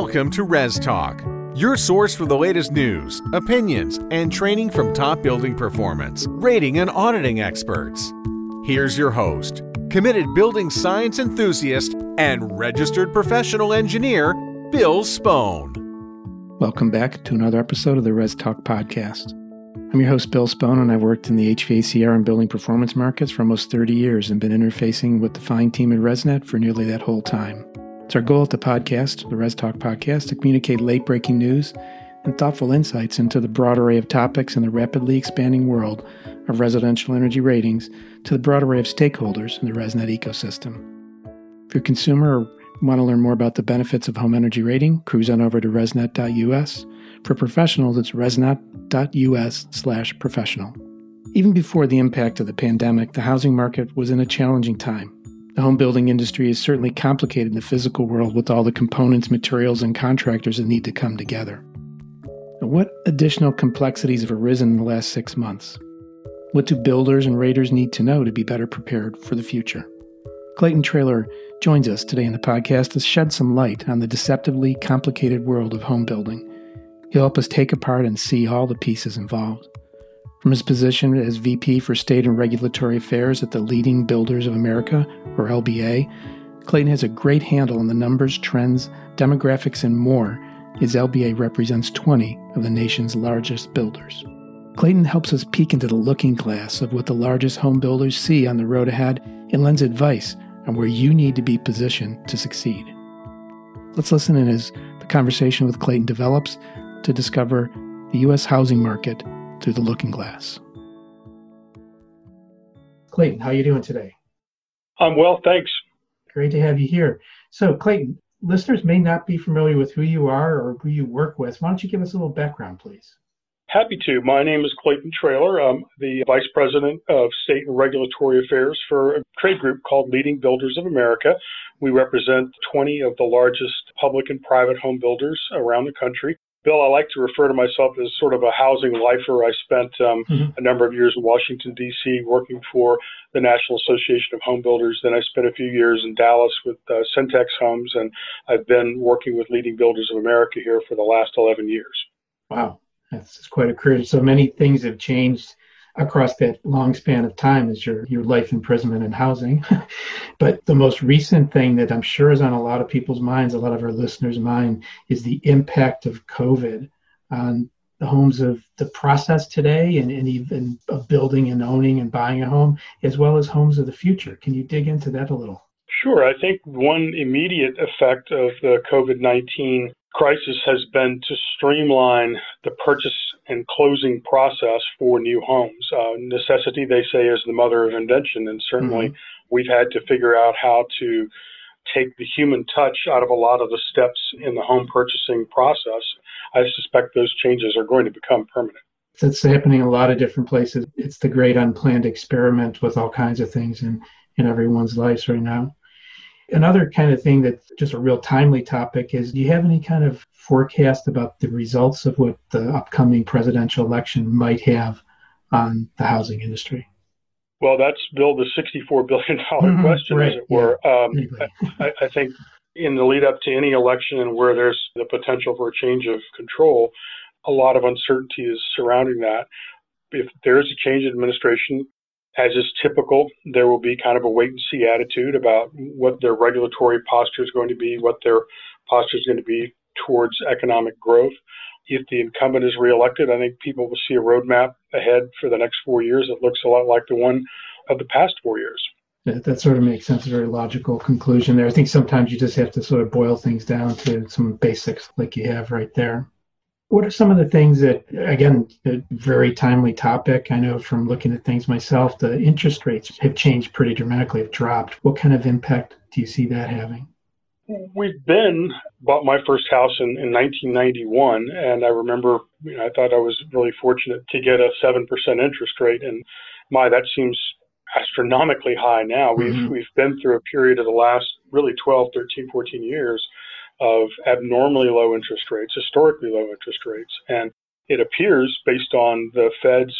Welcome to Res Talk, your source for the latest news, opinions, and training from top building performance, rating, and auditing experts. Here's your host, committed building science enthusiast and registered professional engineer, Bill Spohn. Welcome back to another episode of the Res Talk podcast. I'm your host, Bill Spohn, and I've worked in the HVACR and building performance markets for almost 30 years and been interfacing with the fine team at ResNet for nearly that whole time. It's our goal at the podcast, the Res Talk podcast, to communicate late breaking news and thoughtful insights into the broad array of topics in the rapidly expanding world of residential energy ratings to the broad array of stakeholders in the ResNet ecosystem. If you're a consumer or want to learn more about the benefits of home energy rating, cruise on over to resnet.us. For professionals, it's resnet.us slash professional. Even before the impact of the pandemic, the housing market was in a challenging time. The home building industry is certainly complicated in the physical world with all the components, materials, and contractors that need to come together. What additional complexities have arisen in the last six months? What do builders and raters need to know to be better prepared for the future? Clayton Traylor joins us today in the podcast to shed some light on the deceptively complicated world of home building. He'll help us take apart and see all the pieces involved. From his position as VP for State and Regulatory Affairs at the Leading Builders of America, or LBA, Clayton has a great handle on the numbers, trends, demographics, and more, as LBA represents 20 of the nation's largest builders. Clayton helps us peek into the looking glass of what the largest home builders see on the road ahead and lends advice on where you need to be positioned to succeed. Let's listen in as the conversation with Clayton develops to discover the U.S. housing market through the looking glass. Clayton, how are you doing today? I'm well, thanks. Great to have you here. So, Clayton, listeners may not be familiar with who you are or who you work with. Why don't you give us a little background, please? Happy to. My name is Clayton Traylor. I'm the Vice President of State and Regulatory Affairs for a trade group called Leading Builders of America. We represent 20 of the largest public and private home builders around the country. Bill, I like to refer to myself as sort of a housing lifer. I spent um, mm-hmm. a number of years in Washington, D.C., working for the National Association of Home Builders. Then I spent a few years in Dallas with uh, Centex Homes, and I've been working with Leading Builders of America here for the last 11 years. Wow, that's quite a career. So many things have changed across that long span of time is your your life imprisonment and housing. but the most recent thing that I'm sure is on a lot of people's minds, a lot of our listeners' mind, is the impact of COVID on the homes of the process today and, and even of building and owning and buying a home, as well as homes of the future. Can you dig into that a little? Sure. I think one immediate effect of the COVID 19 crisis has been to streamline the purchase and closing process for new homes. Uh, necessity, they say, is the mother of invention, and certainly mm-hmm. we've had to figure out how to take the human touch out of a lot of the steps in the home purchasing process. I suspect those changes are going to become permanent. It's happening in a lot of different places. It's the great unplanned experiment with all kinds of things in, in everyone's lives right now. Another kind of thing that's just a real timely topic is do you have any kind of forecast about the results of what the upcoming presidential election might have on the housing industry? Well, that's Bill, the $64 billion mm-hmm, question, right, as it were. Yeah, um, I, I think in the lead up to any election and where there's the potential for a change of control, a lot of uncertainty is surrounding that. If there is a change in administration, as is typical, there will be kind of a wait and see attitude about what their regulatory posture is going to be, what their posture is going to be towards economic growth. If the incumbent is reelected, I think people will see a roadmap ahead for the next four years that looks a lot like the one of the past four years. That, that sort of makes sense. A very logical conclusion there. I think sometimes you just have to sort of boil things down to some basics like you have right there. What are some of the things that, again, a very timely topic? I know from looking at things myself, the interest rates have changed pretty dramatically, have dropped. What kind of impact do you see that having? We've been bought my first house in, in 1991, and I remember you know, I thought I was really fortunate to get a seven percent interest rate, and my that seems astronomically high now. We've mm-hmm. we've been through a period of the last really 12, 13, 14 years of abnormally low interest rates, historically low interest rates. And it appears, based on the Fed's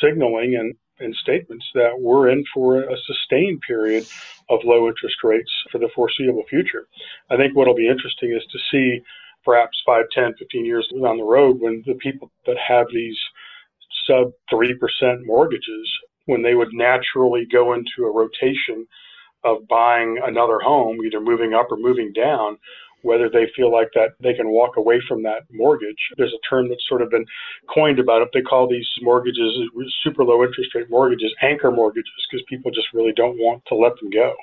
signaling and in statements that we're in for a sustained period of low interest rates for the foreseeable future. I think what'll be interesting is to see perhaps 5, 10, 15 years down the road when the people that have these sub 3% mortgages, when they would naturally go into a rotation of buying another home, either moving up or moving down, whether they feel like that they can walk away from that mortgage. There's a term that's sort of been coined about it. They call these mortgages super low interest rate mortgages, anchor mortgages, because people just really don't want to let them go.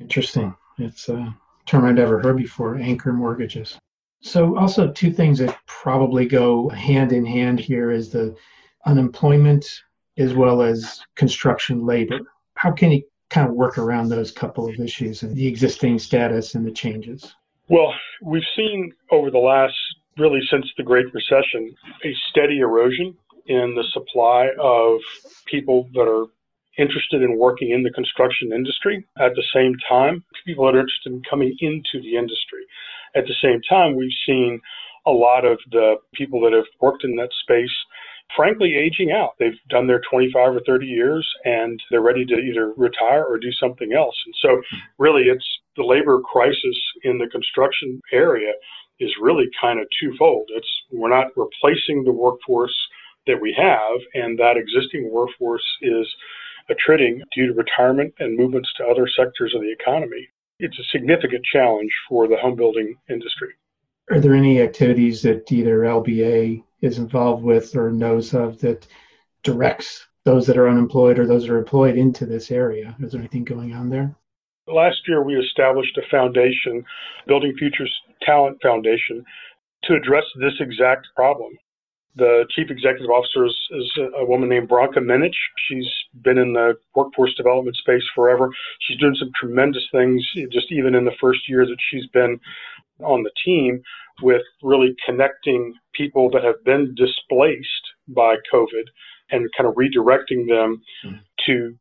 Interesting. It's a term I've never heard before, anchor mortgages. So also two things that probably go hand in hand here is the unemployment as well as construction labor. How can you kind of work around those couple of issues and the existing status and the changes? Well, we've seen over the last, really since the Great Recession, a steady erosion in the supply of people that are interested in working in the construction industry. At the same time, people that are interested in coming into the industry. At the same time, we've seen a lot of the people that have worked in that space frankly aging out. They've done their 25 or 30 years and they're ready to either retire or do something else. And so, really, it's the labor crisis in the construction area is really kind of twofold. It's we're not replacing the workforce that we have, and that existing workforce is attriting due to retirement and movements to other sectors of the economy. It's a significant challenge for the home building industry. Are there any activities that either LBA is involved with or knows of that directs those that are unemployed or those that are employed into this area? Is there anything going on there? Last year, we established a foundation, Building Futures Talent Foundation, to address this exact problem. The chief executive officer is, is a woman named Branka Minic. She's been in the workforce development space forever. She's doing some tremendous things, just even in the first year that she's been on the team, with really connecting people that have been displaced by COVID and kind of redirecting them mm-hmm. to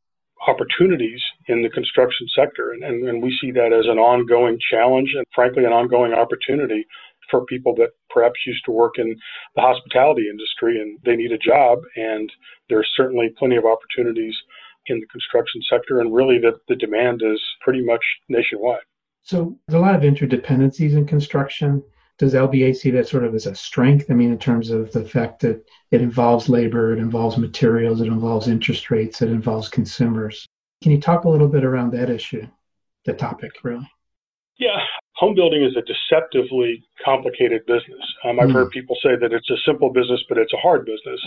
opportunities in the construction sector. And, and, and we see that as an ongoing challenge and, frankly, an ongoing opportunity for people that perhaps used to work in the hospitality industry and they need a job. And there's certainly plenty of opportunities in the construction sector. And really, the, the demand is pretty much nationwide. So there's a lot of interdependencies in construction. Does LBA see that sort of as a strength? I mean, in terms of the fact that it involves labor, it involves materials, it involves interest rates, it involves consumers. Can you talk a little bit around that issue, the topic, really? Yeah, home building is a deceptively complicated business. Um, I've mm. heard people say that it's a simple business, but it's a hard business.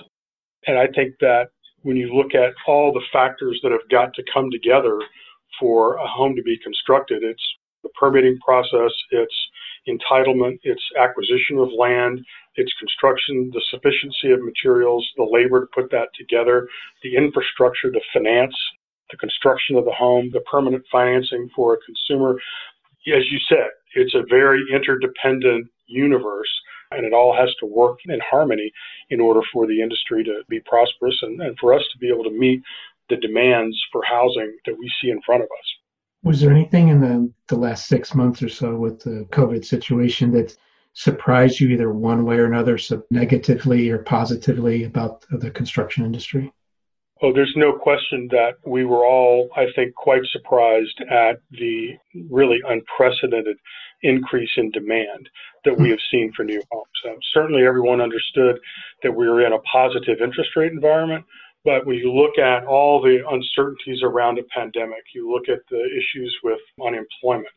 And I think that when you look at all the factors that have got to come together for a home to be constructed, it's the permitting process, its entitlement, its acquisition of land, its construction, the sufficiency of materials, the labor to put that together, the infrastructure to finance the construction of the home, the permanent financing for a consumer. As you said, it's a very interdependent universe and it all has to work in harmony in order for the industry to be prosperous and, and for us to be able to meet the demands for housing that we see in front of us. Was there anything in the, the last six months or so with the COVID situation that surprised you either one way or another, so negatively or positively about the construction industry? Oh, there's no question that we were all, I think, quite surprised at the really unprecedented increase in demand that we hmm. have seen for new homes. Um, certainly, everyone understood that we were in a positive interest rate environment, but when you look at all the uncertainties around a pandemic, you look at the issues with unemployment,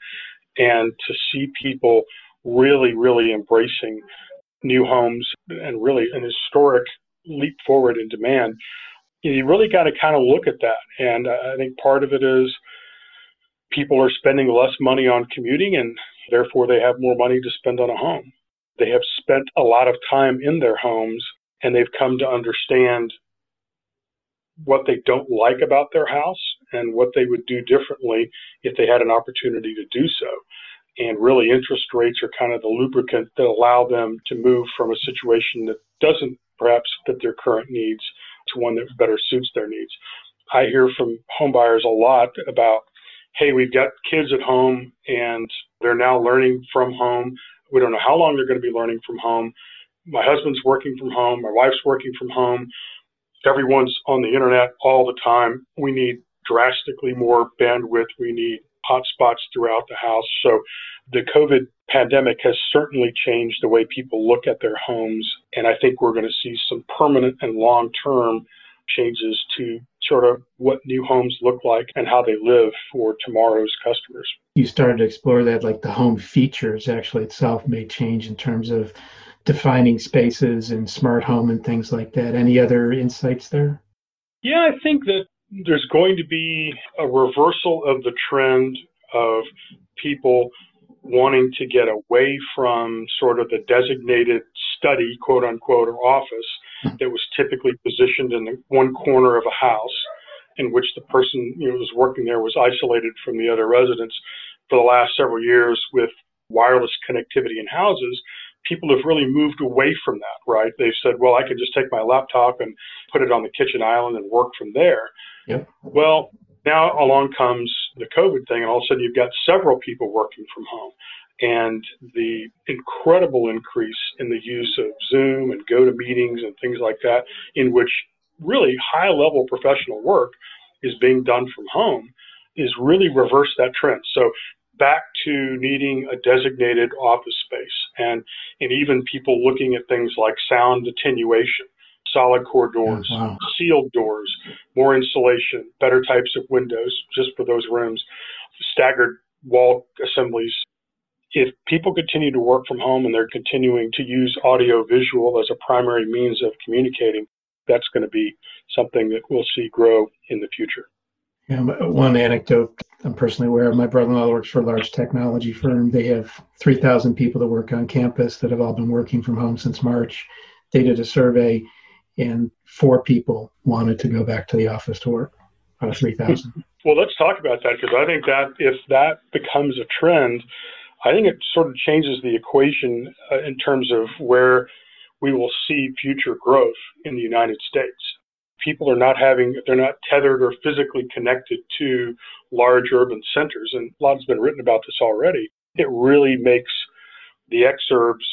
and to see people really, really embracing new homes and really an historic leap forward in demand, you really got to kind of look at that. And I think part of it is people are spending less money on commuting and therefore they have more money to spend on a home. They have spent a lot of time in their homes and they've come to understand what they don't like about their house and what they would do differently if they had an opportunity to do so. And really, interest rates are kind of the lubricant that allow them to move from a situation that doesn't perhaps fit their current needs to one that better suits their needs. I hear from homebuyers a lot about, hey, we've got kids at home and they're now learning from home. We don't know how long they're going to be learning from home. My husband's working from home. My wife's working from home everyone's on the internet all the time. We need drastically more bandwidth. We need hotspots throughout the house. So the COVID pandemic has certainly changed the way people look at their homes. And I think we're going to see some permanent and long term changes to sort of what new homes look like and how they live for tomorrow's customers. You started to explore that, like the home features actually itself may change in terms of defining spaces and smart home and things like that. Any other insights there? Yeah, I think that there's going to be a reversal of the trend of people wanting to get away from sort of the designated study, quote unquote, or office that was typically positioned in the one corner of a house in which the person you know was working there was isolated from the other residents for the last several years with wireless connectivity in houses people have really moved away from that right they've said well i can just take my laptop and put it on the kitchen island and work from there yep. well now along comes the covid thing and all of a sudden you've got several people working from home and the incredible increase in the use of Zoom and go to meetings and things like that, in which really high level professional work is being done from home, is really reversed that trend. So back to needing a designated office space and, and even people looking at things like sound attenuation, solid core doors, oh, wow. sealed doors, more insulation, better types of windows just for those rooms, staggered wall assemblies if people continue to work from home and they're continuing to use audio visual as a primary means of communicating, that's going to be something that we'll see grow in the future. Yeah, one anecdote I'm personally aware of my brother in law works for a large technology firm. They have 3,000 people that work on campus that have all been working from home since March. They did a survey, and four people wanted to go back to the office to work out of 3,000. well, let's talk about that because I think that if that becomes a trend, I think it sort of changes the equation uh, in terms of where we will see future growth in the United States. People are not having, they're not tethered or physically connected to large urban centers. And a lot has been written about this already. It really makes the exurbs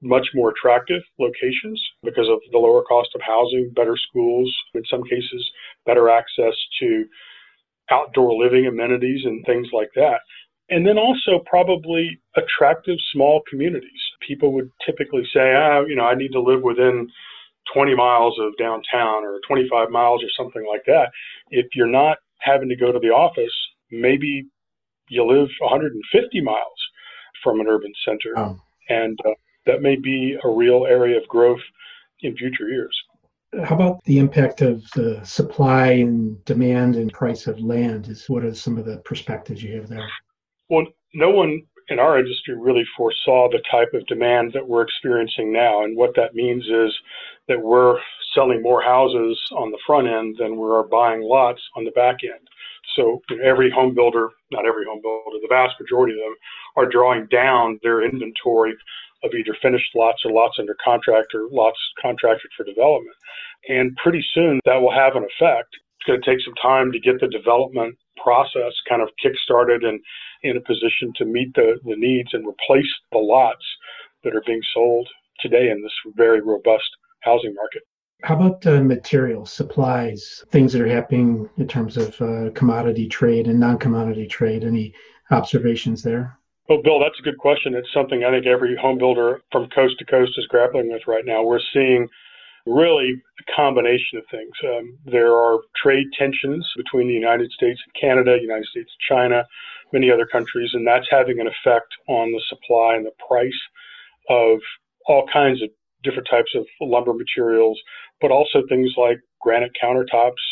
much more attractive locations because of the lower cost of housing, better schools, in some cases, better access to outdoor living amenities and things like that. And then also probably attractive small communities. People would typically say, ah, you know, I need to live within 20 miles of downtown or 25 miles or something like that. If you're not having to go to the office, maybe you live 150 miles from an urban center. Oh. And uh, that may be a real area of growth in future years. How about the impact of the supply and demand and price of land? Is what are some of the perspectives you have there? Well, no one in our industry really foresaw the type of demand that we're experiencing now. And what that means is that we're selling more houses on the front end than we are buying lots on the back end. So every home builder, not every home builder, the vast majority of them are drawing down their inventory of either finished lots or lots under contract or lots contracted for development. And pretty soon that will have an effect. It's going to take some time to get the development process kind of kick-started and in a position to meet the, the needs and replace the lots that are being sold today in this very robust housing market. How about uh, materials, supplies, things that are happening in terms of uh, commodity trade and non commodity trade? Any observations there? Well, Bill, that's a good question. It's something I think every home builder from coast to coast is grappling with right now. We're seeing really a combination of things. Um, there are trade tensions between the United States and Canada, United States and China, many other countries, and that's having an effect on the supply and the price of all kinds of different types of lumber materials, but also things like granite countertops,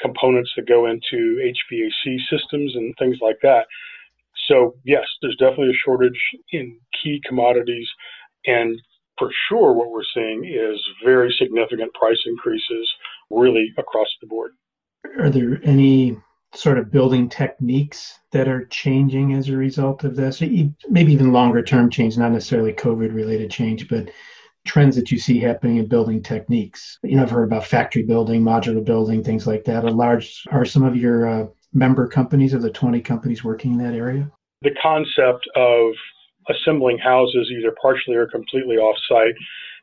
components that go into HVAC systems, and things like that. So, yes, there's definitely a shortage in key commodities. And for sure, what we're seeing is very significant price increases really across the board. Are there any sort of building techniques that are changing as a result of this? Maybe even longer term change, not necessarily COVID related change, but trends that you see happening in building techniques. You know, I've heard about factory building, modular building, things like that. Are large are some of your uh, member companies of the 20 companies working in that area? The concept of assembling houses either partially or completely off-site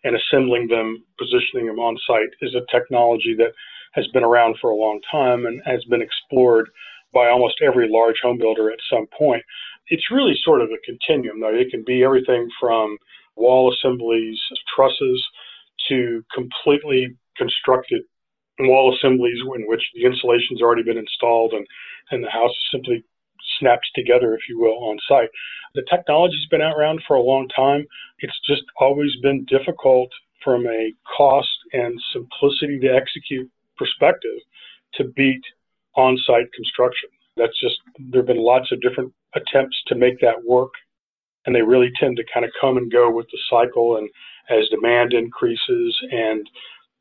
and assembling them, positioning them on site is a technology that has been around for a long time and has been explored by almost every large home builder at some point. It's really sort of a continuum, though. It can be everything from wall assemblies, trusses, to completely constructed wall assemblies in which the insulation's already been installed and, and the house is simply snaps together, if you will, on site. The technology's been around for a long time. It's just always been difficult from a cost and simplicity to execute perspective to beat on site construction. That's just, there have been lots of different attempts to make that work, and they really tend to kind of come and go with the cycle. And as demand increases and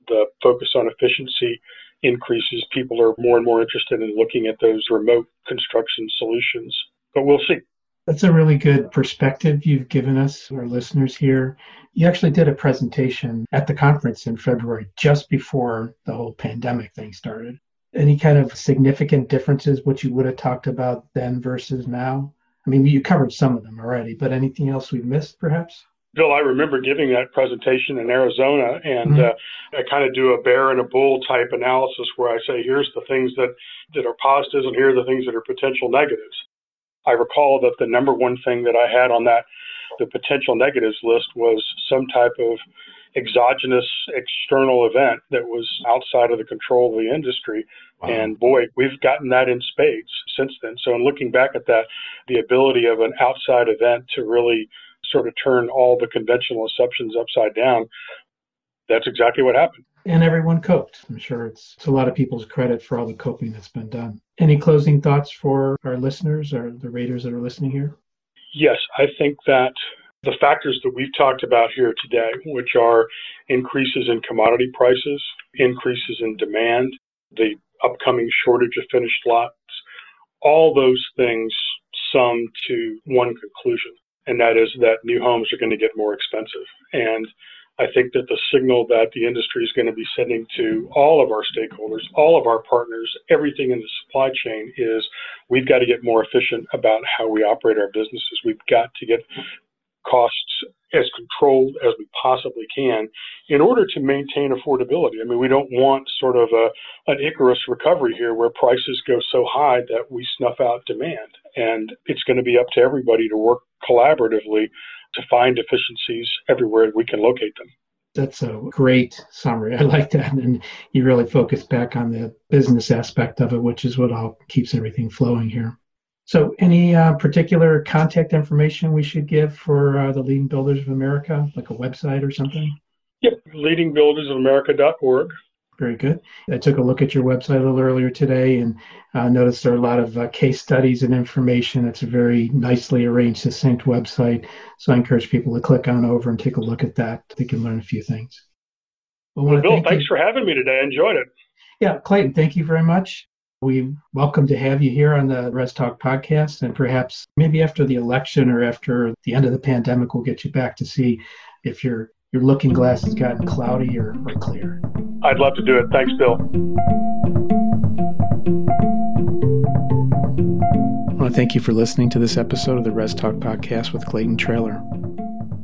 the focus on efficiency increases, people are more and more interested in looking at those remote construction solutions. But we'll see. That's a really good perspective you've given us, our listeners here. You actually did a presentation at the conference in February, just before the whole pandemic thing started. Any kind of significant differences, what you would have talked about then versus now? I mean, you covered some of them already, but anything else we've missed perhaps? Bill, I remember giving that presentation in Arizona, and mm-hmm. uh, I kind of do a bear and a bull type analysis where I say, here's the things that, that are positives, and here are the things that are potential negatives. I recall that the number one thing that I had on that, the potential negatives list, was some type of exogenous external event that was outside of the control of the industry. Wow. And boy, we've gotten that in spades since then. So, in looking back at that, the ability of an outside event to really sort of turn all the conventional assumptions upside down, that's exactly what happened. And everyone coped. I'm sure it's, it's a lot of people's credit for all the coping that's been done. Any closing thoughts for our listeners or the readers that are listening here? Yes, I think that the factors that we've talked about here today, which are increases in commodity prices, increases in demand, the upcoming shortage of finished lots, all those things sum to one conclusion and that is that new homes are going to get more expensive. And I think that the signal that the industry is going to be sending to all of our stakeholders, all of our partners, everything in the supply chain is we've got to get more efficient about how we operate our businesses. We've got to get costs as controlled as we possibly can in order to maintain affordability. I mean, we don't want sort of a, an Icarus recovery here where prices go so high that we snuff out demand. And it's going to be up to everybody to work collaboratively to find efficiencies everywhere we can locate them. That's a great summary. I like that. And you really focus back on the business aspect of it, which is what all keeps everything flowing here. So, any uh, particular contact information we should give for uh, the Leading Builders of America, like a website or something? Yep, leadingbuildersofamerica.org. Very good. I took a look at your website a little earlier today and uh, noticed there are a lot of uh, case studies and information. It's a very nicely arranged, succinct website. So I encourage people to click on over and take a look at that. They can learn a few things. Well, Bill, thanks you. for having me today. I enjoyed it. Yeah, Clayton, thank you very much. We welcome to have you here on the Res Talk podcast, and perhaps maybe after the election or after the end of the pandemic, we'll get you back to see if your your looking glass has gotten cloudy or, or clear. I'd love to do it. Thanks, Bill. I want to thank you for listening to this episode of the Res Talk podcast with Clayton Traylor.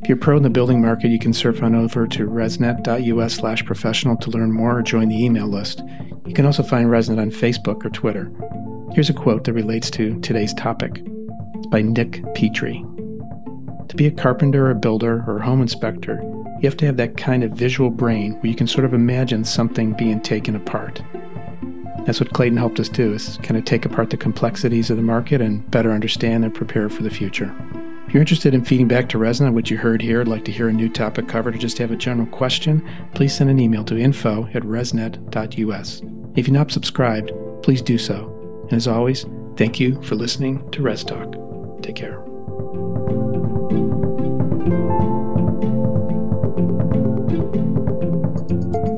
If you're pro in the building market, you can surf on over to resnet.us slash professional to learn more or join the email list. You can also find Resnet on Facebook or Twitter. Here's a quote that relates to today's topic. It's by Nick Petrie. To be a carpenter, a builder, or a home inspector, you have to have that kind of visual brain where you can sort of imagine something being taken apart. That's what Clayton helped us do, is kind of take apart the complexities of the market and better understand and prepare for the future. If you're interested in feeding back to Resnet what you heard here, like to hear a new topic covered, or just have a general question, please send an email to info at resnet.us. If you're not subscribed, please do so. And as always, thank you for listening to Res Talk. Take care.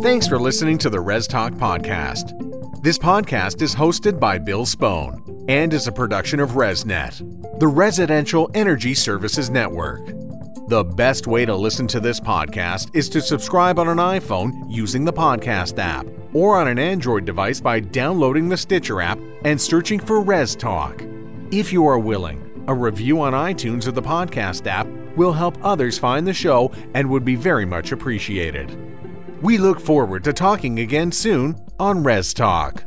Thanks for listening to the Res Talk podcast. This podcast is hosted by Bill Spohn and is a production of ResNet, the Residential Energy Services Network. The best way to listen to this podcast is to subscribe on an iPhone using the podcast app or on an Android device by downloading the Stitcher app and searching for Res Talk. If you are willing, a review on iTunes or the podcast app will help others find the show and would be very much appreciated. We look forward to talking again soon on Res Talk.